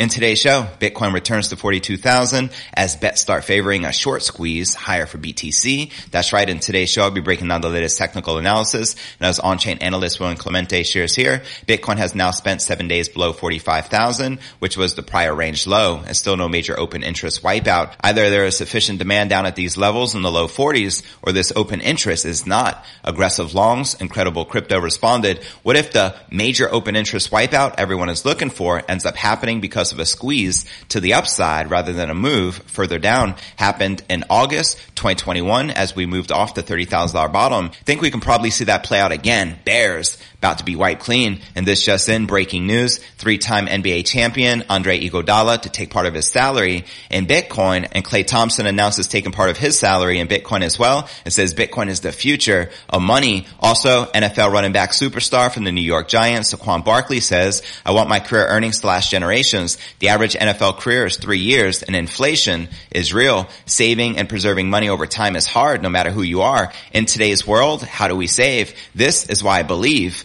In today's show, Bitcoin returns to 42,000 as bets start favoring a short squeeze higher for BTC. That's right. In today's show, I'll be breaking down the latest technical analysis. And as on-chain analyst William Clemente shares here, Bitcoin has now spent seven days below 45,000, which was the prior range low and still no major open interest wipeout. Either there is sufficient demand down at these levels in the low 40s or this open interest is not. Aggressive longs, incredible crypto responded. What if the major open interest wipeout everyone is looking for ends up happening because of a squeeze to the upside rather than a move further down happened in August 2021 as we moved off the $30,000 bottom. think we can probably see that play out again. Bears about to be wiped clean. And this just in breaking news, three-time NBA champion Andre Iguodala to take part of his salary in Bitcoin and Klay Thompson announces taking part of his salary in Bitcoin as well and says Bitcoin is the future of money. Also, NFL running back superstar from the New York Giants, Saquon Barkley says, I want my career earnings to last generations. The average NFL career is three years and inflation is real. Saving and preserving money over time is hard no matter who you are. In today's world, how do we save? This is why I believe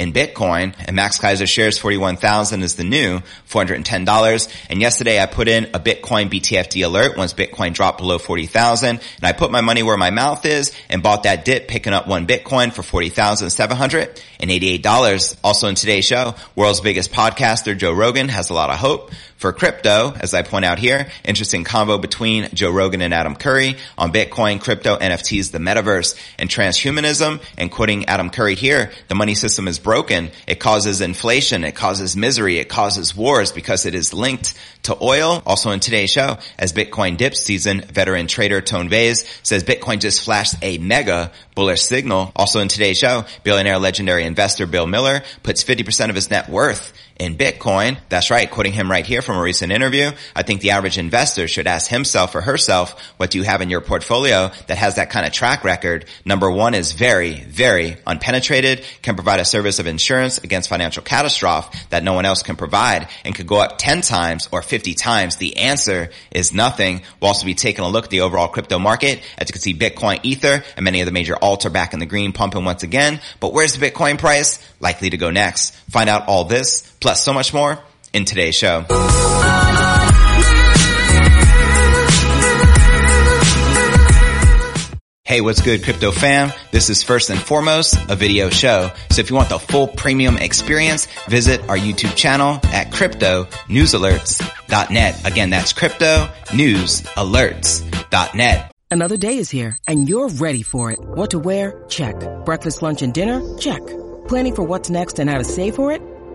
in Bitcoin and Max Keiser shares 41,000 is the new $410. And yesterday I put in a Bitcoin BTFD alert once Bitcoin dropped below 40,000 and I put my money where my mouth is and bought that dip picking up one Bitcoin for $40,788. Also in today's show, world's biggest podcaster Joe Rogan has a lot of hope for crypto, as I point out here, interesting combo between Joe Rogan and Adam Curry on Bitcoin, crypto, NFTs, the metaverse, and transhumanism. And quoting Adam Curry here, the money system is broken. It causes inflation. It causes misery. It causes wars because it is linked to oil. Also in today's show, as Bitcoin dips, seasoned veteran trader Tone Vays says Bitcoin just flashed a mega bullish signal. Also in today's show, billionaire legendary investor Bill Miller puts 50% of his net worth in Bitcoin. That's right, quoting him right here from a recent interview. I think the average investor should ask himself or herself, what do you have in your portfolio that has that kind of track record? Number one is very, very unpenetrated, can provide a service of insurance against financial catastrophe that no one else can provide and could go up 10 times or 50 times. The answer is nothing. We'll also be taking a look at the overall crypto market. As you can see, Bitcoin, Ether, and many of the major alts are back in the green pumping once again. But where's the Bitcoin price? Likely to go next. Find out all this plus so much more in today's show. Hey, what's good, crypto fam? This is first and foremost a video show. So if you want the full premium experience, visit our YouTube channel at cryptonewsalerts.net. Again, that's cryptonewsalerts.net. Another day is here and you're ready for it. What to wear? Check. Breakfast, lunch, and dinner? Check. Planning for what's next and how to save for it?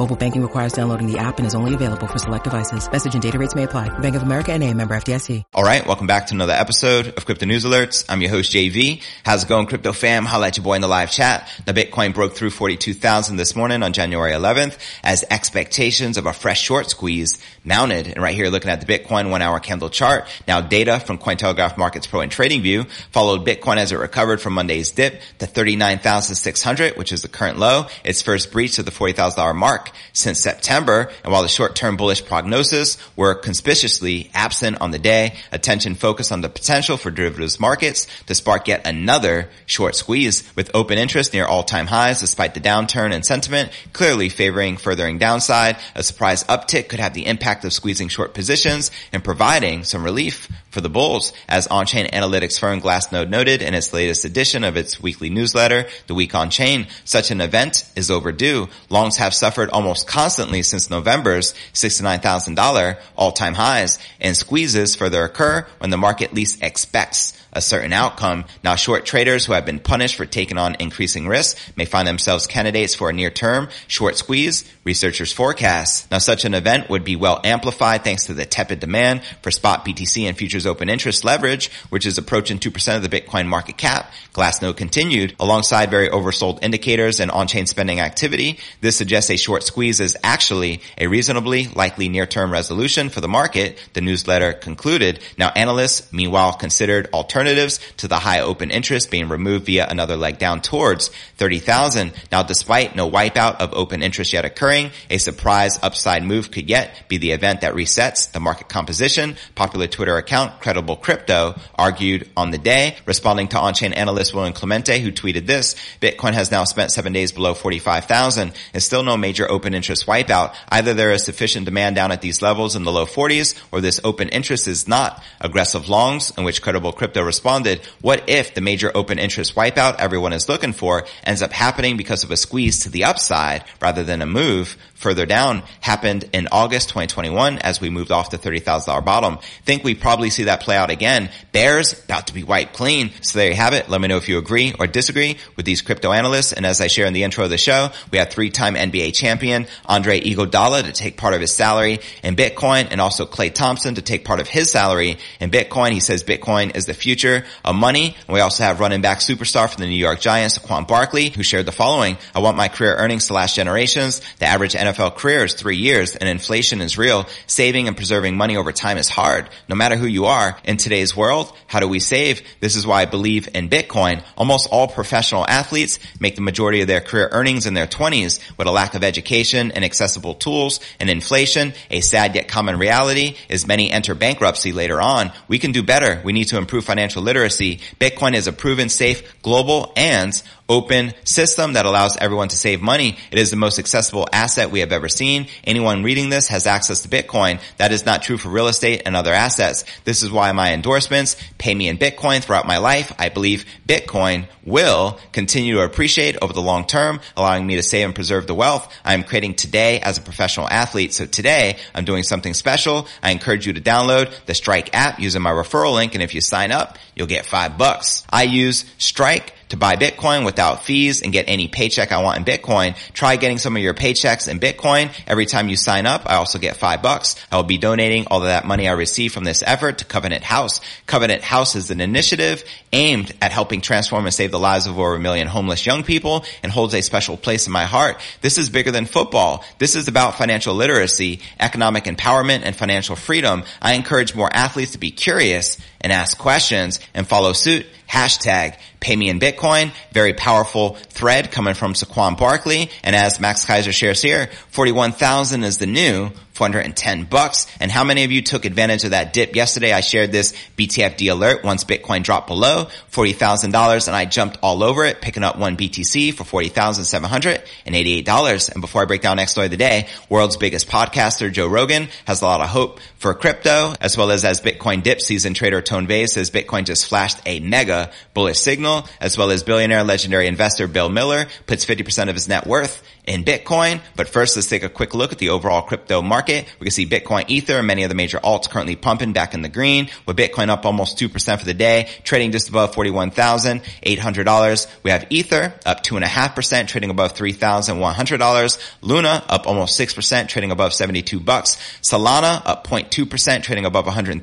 Mobile banking requires downloading the app and is only available for select devices. Message and data rates may apply. Bank of America and a member FDIC. All right. Welcome back to another episode of Crypto News Alerts. I'm your host, JV. How's it going, crypto fam? Holla at your boy in the live chat. The Bitcoin broke through 42,000 this morning on January 11th as expectations of a fresh short squeeze mounted. And right here, looking at the Bitcoin one hour candle chart. Now data from Cointelegraph Markets Pro and Trading View followed Bitcoin as it recovered from Monday's dip to 39,600, which is the current low. Its first breach of the $40,000 mark since September. And while the short-term bullish prognosis were conspicuously absent on the day, attention focused on the potential for derivatives markets to spark yet another short squeeze with open interest near all-time highs despite the downturn in sentiment clearly favoring furthering downside. A surprise uptick could have the impact impact of squeezing short positions and providing some relief for the bulls. As on-chain analytics firm Glassnode noted in its latest edition of its weekly newsletter, The Week on Chain, such an event is overdue. Longs have suffered almost constantly since November's $69,000 all-time highs and squeezes further occur when the market least expects a certain outcome. Now short traders who have been punished for taking on increasing risk may find themselves candidates for a near term short squeeze, researchers forecast. Now such an event would be well amplified thanks to the tepid demand for spot BTC and futures open interest leverage, which is approaching 2% of the Bitcoin market cap. Glassnode continued alongside very oversold indicators and on-chain spending activity. This suggests a short squeeze is actually a reasonably likely near-term resolution for the market, the newsletter concluded. Now analysts meanwhile considered alternatives alternatives to the high open interest being removed via another leg down towards 30,000. Now, despite no wipeout of open interest yet occurring, a surprise upside move could yet be the event that resets the market composition. Popular Twitter account Credible Crypto argued on the day, responding to on-chain analyst William Clemente, who tweeted this, Bitcoin has now spent seven days below 45,000 and still no major open interest wipeout. Either there is sufficient demand down at these levels in the low 40s or this open interest is not aggressive longs in which Credible Crypto responded, what if the major open interest wipeout everyone is looking for ends up happening because of a squeeze to the upside rather than a move further down happened in August 2021 as we moved off the $30,000 bottom. Think we probably see that play out again. Bears about to be wiped clean. So there you have it. Let me know if you agree or disagree with these crypto analysts. And as I share in the intro of the show, we have three-time NBA champion Andre Iguodala to take part of his salary in Bitcoin and also Klay Thompson to take part of his salary in Bitcoin. He says Bitcoin is the future of money. And we also have running back superstar from the New York Giants, Saquon Barkley, who shared the following. I want my career earnings to last generations. The average NFL NFL career is three years and inflation is real. Saving and preserving money over time is hard. No matter who you are in today's world, how do we save? This is why I believe in Bitcoin. Almost all professional athletes make the majority of their career earnings in their twenties with a lack of education and accessible tools and inflation. A sad yet common reality is many enter bankruptcy later on. We can do better. We need to improve financial literacy. Bitcoin is a proven safe, global, and open system that allows everyone to save money. It is the most accessible asset we have ever seen. Anyone reading this has access to Bitcoin. That is not true for real estate and other assets. This is why my endorsements pay me in Bitcoin throughout my life. I believe Bitcoin will continue to appreciate over the long term, allowing me to save and preserve the wealth I am creating today as a professional athlete. So today I'm doing something special. I encourage you to download the Strike app using my referral link. And if you sign up, you'll get five bucks. I use Strike to buy Bitcoin without fees and get any paycheck I want in Bitcoin. Try getting some of your paychecks in Bitcoin. Every time you sign up, I also get five bucks. I will be donating all of that money I receive from this effort to Covenant House. Covenant House is an initiative aimed at helping transform and save the lives of over a million homeless young people and holds a special place in my heart. This is bigger than football. This is about financial literacy, economic empowerment, and financial freedom. I encourage more athletes to be curious and ask questions and follow suit hashtag pay me in Bitcoin. Very powerful thread coming from Saquon Barkley. And as Max Keiser shares here, 41,000 is the new 410 bucks. And how many of you took advantage of that dip yesterday? I shared this BTFD alert once Bitcoin dropped below $40,000 and I jumped all over it, picking up one BTC for $40,788. And before I break down next story of the day, world's biggest podcaster, Joe Rogan, has a lot of hope for crypto, as well as as Bitcoin dips, seasoned trader Tone Vays says Bitcoin just flashed a mega bullish signal, as well as billionaire legendary investor Bill Miller puts 50% of his net worth in Bitcoin. But first, let's take a quick look at the overall crypto market. We can see Bitcoin, Ether, and many of the major alts currently pumping back in the green with Bitcoin up almost 2% for the day, trading just above $41,800. We have Ether up 2.5%, trading above $3,100. Luna up almost 6%, trading above 72 bucks. Solana up 0.2%, trading above $136.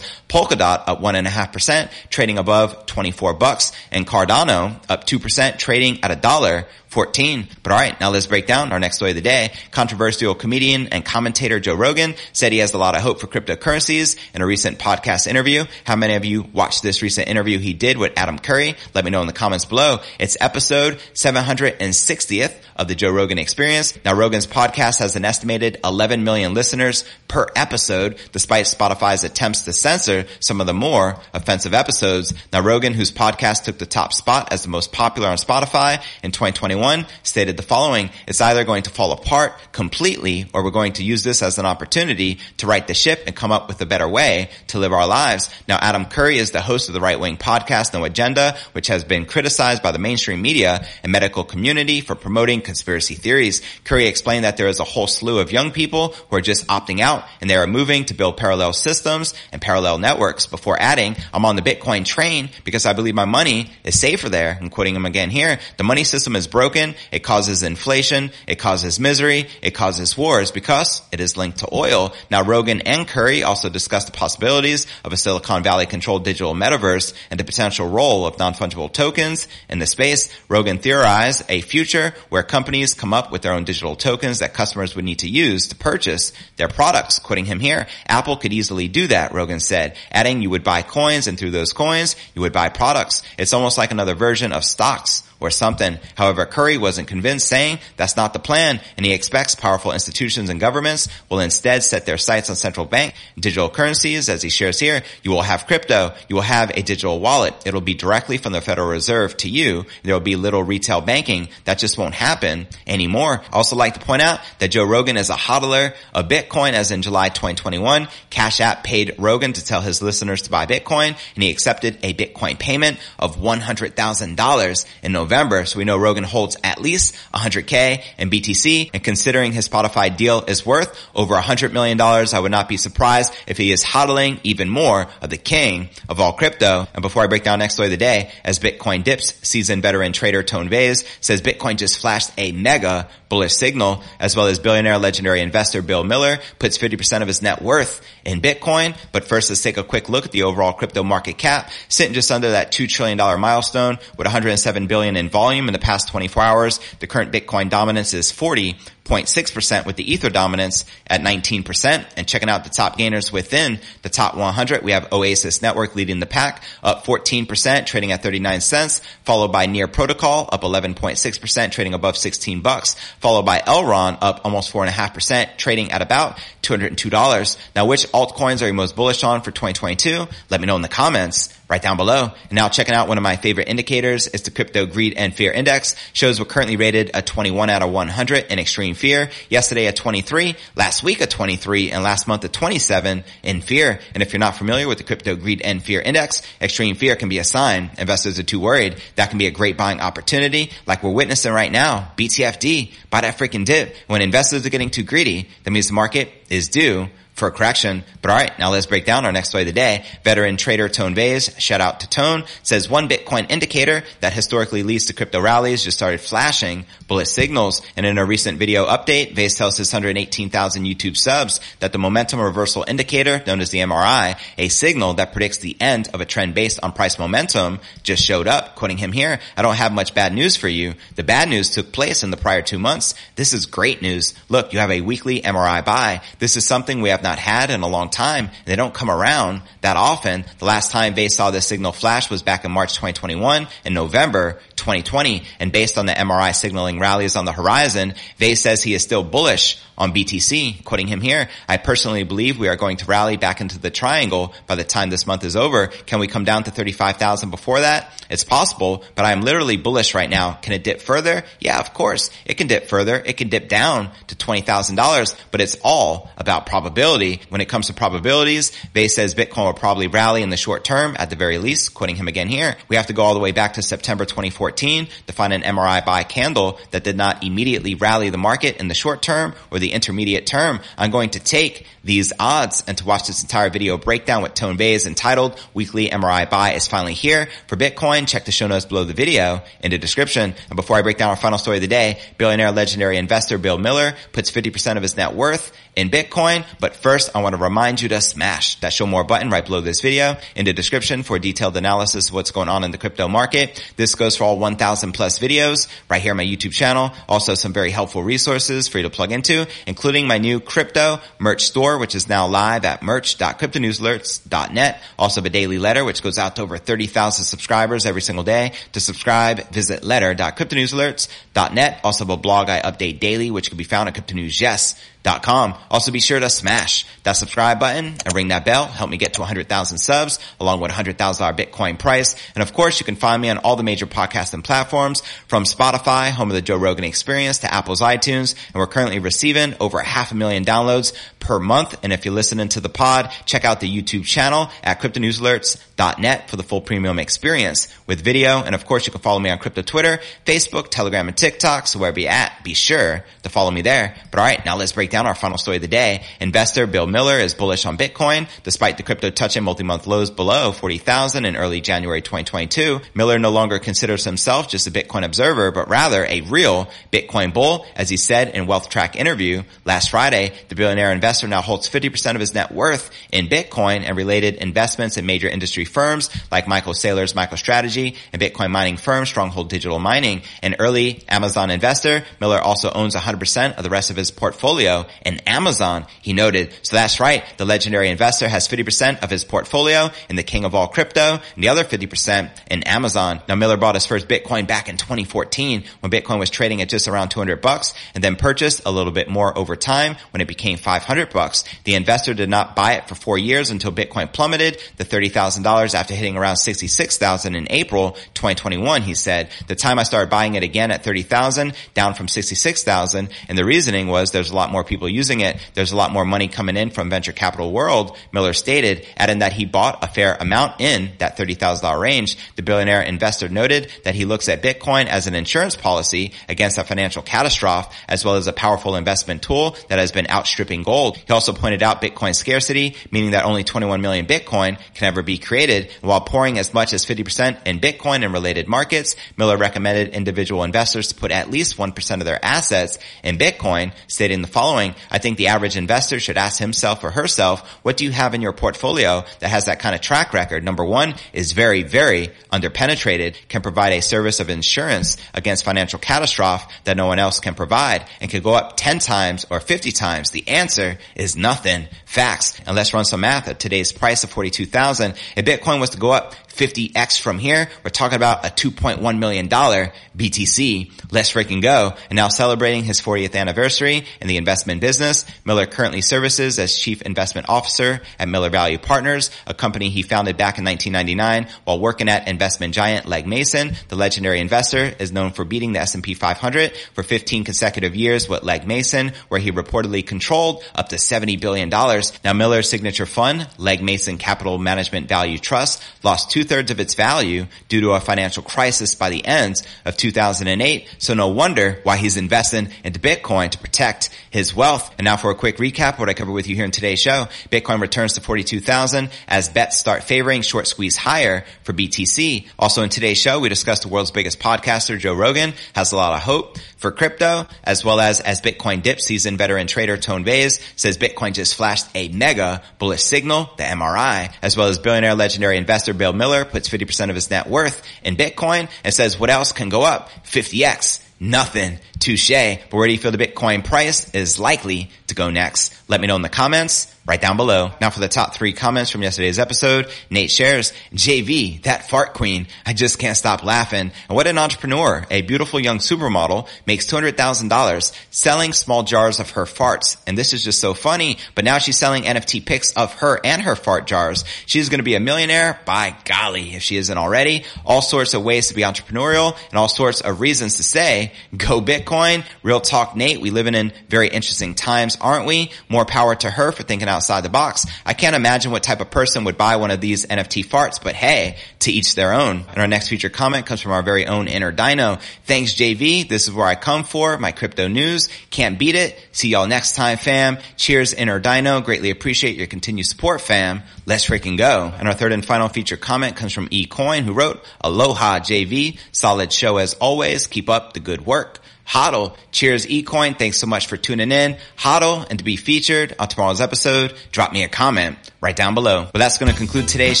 Polkadot up 1.5%, trading above 24 bucks. And Cardano up 2%, trading at a dollar 14. But all right, now let's break down our next story of the day. Controversial comedian and commentator Joe Rogan said he has a lot of hope for cryptocurrencies in a recent podcast interview. How many of you watched this recent interview he did with Adam Curry? Let me know in the comments below. It's episode 760th of the Joe Rogan experience. Now Rogan's podcast has an estimated 11 million listeners per episode, despite Spotify's attempts to censor some of the more offensive episodes. Now Rogan, whose podcast took the top spot as the most popular on Spotify in 2021, 2021 stated the following, it's either going to fall apart completely or we're going to use this as an opportunity to right the ship and come up with a better way to live our lives. Now, Adam Curry is the host of the right wing podcast, No Agenda, which has been criticized by the mainstream media and medical community for promoting conspiracy theories. Curry explained that there is a whole slew of young people who are just opting out and they are moving to build parallel systems and parallel networks before adding, I'm on the Bitcoin train because I believe my money is safer there. I'm quoting him again here. The money system is broken. It causes inflation. It causes misery. It causes wars because it is linked to oil. Now Rogan and Curry also discussed the possibilities of a Silicon Valley controlled digital metaverse and the potential role of non-fungible tokens in the space. Rogan theorized a future where companies come up with their own digital tokens that customers would need to use to purchase their products. Quoting him here, Apple could easily do that, Rogan said, adding you would buy coins and through those coins, you would buy products. It's almost like another version of stocks or something. However, Curry wasn't convinced saying that's not the plan and he expects powerful institutions and governments will instead set their sights on central bank digital currencies as he shares here. You will have crypto. You will have a digital wallet. It'll be directly from the Federal Reserve to you. There will be little retail banking. That just won't happen anymore. I also like to point out that Joe Rogan is a hodler of Bitcoin as in July 2021. Cash App paid Rogan to tell his listeners to buy Bitcoin and he accepted a Bitcoin payment of $100,000 in November November, so we know Rogan holds at least 100k in BTC, and considering his Spotify deal is worth over $100 million, I would not be surprised if he is hodling even more of the king of all crypto. And before I break down next story of the day, as Bitcoin dips, seasoned veteran trader Tone Vays says Bitcoin just flashed a mega bullish signal, as well as billionaire legendary investor Bill Miller puts 50% of his net worth in Bitcoin. But first, let's take a quick look at the overall crypto market cap, sitting just under that $2 trillion milestone with 107 billion in volume in the past 24 hours. The current Bitcoin dominance is 40 0.6% with the Ether dominance at 19%. And checking out the top gainers within the top 100, we have Oasis Network leading the pack up 14%, trading at 39 cents, followed by Near Protocol up 11.6%, trading above 16 bucks, followed by Elrond up almost 4.5%, trading at about $202. Now, which altcoins are you most bullish on for 2022? Let me know in the comments right down below. And now checking out one of my favorite indicators is the crypto greed and fear index. Shows we're currently rated a 21 out of 100 in extreme fear. Yesterday at 23, last week at 23, and last month at 27 in fear. And if you're not familiar with the crypto greed and fear index, extreme fear can be a sign investors are too worried. That can be a great buying opportunity like we're witnessing right now. BTFD, buy that freaking dip. When investors are getting too greedy, that means the market is due for correction. But all right, now let's break down our next play of the day. Veteran trader Tone Vays, shout out to Tone, says one Bitcoin indicator that historically leads to crypto rallies just started flashing bullish signals. And in a recent video update, Vays tells his 118,000 YouTube subs that the momentum reversal indicator, known as the MRI, a signal that predicts the end of a trend based on price momentum, just showed up. Quoting him here, I don't have much bad news for you. The bad news took place in the prior two months. This is great news. Look, you have a weekly MRI buy. This is something we have not had in a long time. And they don't come around that often. The last time they saw this signal flash was back in March 2021 and November 2020. And based on the MRI signaling rallies on the horizon, Vay says he is still bullish on BTC. Quoting him here, I personally believe we are going to rally back into the triangle by the time this month is over. Can we come down to 35,000 before that? It's possible, but I'm literally bullish right now. Can it dip further? Yeah, of course. It can dip further. It can dip down to $20,000, but it's all about probability. When it comes to probabilities, Vay says Bitcoin will probably rally in the short term at the very least. Quoting him again here, we have to go all the way back to September 2014 to find an MRI buy candle that did not immediately rally the market in the short term or the intermediate term, I'm going to take these odds and to watch this entire video breakdown with Tone Vays entitled Weekly MRI Buy is finally here for Bitcoin. Check the show notes below the video in the description. And before I break down our final story of the day, billionaire legendary investor Bill Miller puts 50% of his net worth in Bitcoin. But first, I want to remind you to smash that show more button right below this video in the description for detailed analysis of what's going on in the crypto market. This goes for all 1000 plus videos right here on my YouTube channel. Also some very helpful resources for you to plug into, including my new crypto merch store, which is now live at merch.cryptonewsalerts.net. Also the daily letter, which goes out to over 30,000 subscribers every single day. To subscribe, visit letter.cryptonewsalerts.net. Also a blog I update daily, which can be found at cryptonewsyes Com. Also be sure to smash that subscribe button and ring that bell. Help me get to 100,000 subs along with a $100,000 Bitcoin price. And of course, you can find me on all the major podcasting platforms from Spotify, home of the Joe Rogan experience to Apple's iTunes. And we're currently receiving over a half a million downloads per month. And if you're listening to the pod, check out the YouTube channel at cryptonewsalerts.net for the full premium experience with video. And of course, you can follow me on crypto Twitter, Facebook, Telegram, and TikTok. So wherever you're at, be sure to follow me there. But all right, now let's break down our final story of the day. Investor Bill Miller is bullish on Bitcoin despite the crypto touching multi-month lows below 40,000 in early January 2022. Miller no longer considers himself just a Bitcoin observer, but rather a real Bitcoin bull. As he said in Wealth Track interview last Friday, the billionaire investor now holds 50% of his net worth in Bitcoin and related investments in major industry firms like Michael Saylor's MicroStrategy and Bitcoin mining firm Stronghold Digital Mining. An early Amazon investor, Miller also owns 100% of the rest of his portfolio in Amazon, he noted. So that's right. The legendary investor has 50% of his portfolio in the king of all crypto and the other 50% in Amazon. Now Miller bought his first Bitcoin back in 2014 when Bitcoin was trading at just around 200 bucks and then purchased a little bit more over time when it became 500 bucks. The investor did not buy it for four years until Bitcoin plummeted to $30,000 after hitting around 66,000 in April 2021. He said, the time I started buying it again at 30,000 down from 66,000 and the reasoning was there's a lot more people using it. There's a lot more money coming in from venture capital world, Miller stated, adding that he bought a fair amount in that $30,000 range. The billionaire investor noted that he looks at Bitcoin as an insurance policy against a financial catastrophe as well as a powerful investment tool that has been outstripping gold. He also pointed out Bitcoin scarcity, meaning that only 21 million Bitcoin can ever be created. While pouring as much as 50% in Bitcoin and related markets, Miller recommended individual investors to put at least 1% of their assets in Bitcoin, stating the following, I think the average investor should ask himself or herself, what do you have in your portfolio that has that kind of track record? Number one is very, very underpenetrated, can provide a service of insurance against financial catastrophe that no one else can provide and could go up 10 times or 50 times. The answer is nothing. Facts. And let's run some math at today's price of 42,000. If Bitcoin was to go up 50x from here, we're talking about a $2.1 million BTC. Let's freaking go. And now celebrating his 40th anniversary in the investment business, Miller currently services as chief investment officer at Miller Value Partners, a company he founded back in 1999 while working at investment giant Legg Mason. The legendary investor is known for beating the S&P 500 for 15 consecutive years with Legg Mason, where he reportedly controlled up to $70 billion. Now Miller's signature fund, Legg Mason Capital Management Value Trust, lost two thirds of its value due to a financial crisis by the end of 2008. So no wonder why he's investing into Bitcoin to protect his wealth. And now for a quick recap, what I covered with you here in today's show. Bitcoin returns to 42,000 as bets start favoring short squeeze higher for BTC. Also in today's show, we discussed the world's biggest podcaster, Joe Rogan, has a lot of hope for crypto, as well as as Bitcoin dips, seasoned veteran trader Tone Vays says Bitcoin just flashed a mega bullish signal, the MRI, as well as billionaire legendary investor Bill Miller puts 50% of his net worth in Bitcoin and says what else can go up? 50x. Nothing. Touche. But where do you feel the Bitcoin price is likely to go next? Let me know in the comments right down below. Now for the top three comments from yesterday's episode, Nate shares, JV, that fart queen, I just can't stop laughing. And what an entrepreneur, a beautiful young supermodel makes $200,000 selling small jars of her farts. And this is just so funny, but now she's selling NFT pics of her and her fart jars. She's going to be a millionaire by golly, if she isn't already. All sorts of ways to be entrepreneurial and all sorts of reasons to say, go Bitcoin. Real talk, Nate. We live in very interesting times, aren't we? More power to her for thinking outside the box. I can't imagine what type of person would buy one of these NFT farts, but hey, to each their own. And our next feature comment comes from our very own Inner Dino. Thanks JV. This is where I come for my crypto news. Can't beat it. See y'all next time, fam. Cheers, Inner Dino. Greatly appreciate your continued support, fam. Let's freaking go. And our third and final feature comment comes from eCoin who wrote, Aloha JV. Solid show as always. Keep up the good work. Hodl. Cheers, eCoin. Thanks so much for tuning in. Hodl, and to be featured on tomorrow's episode, drop me a comment right down below. But that's going to conclude today's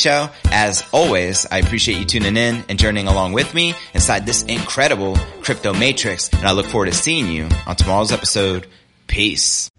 show. As always, I appreciate you tuning in and journeying along with me inside this incredible crypto matrix. And I look forward to seeing you on tomorrow's episode. Peace.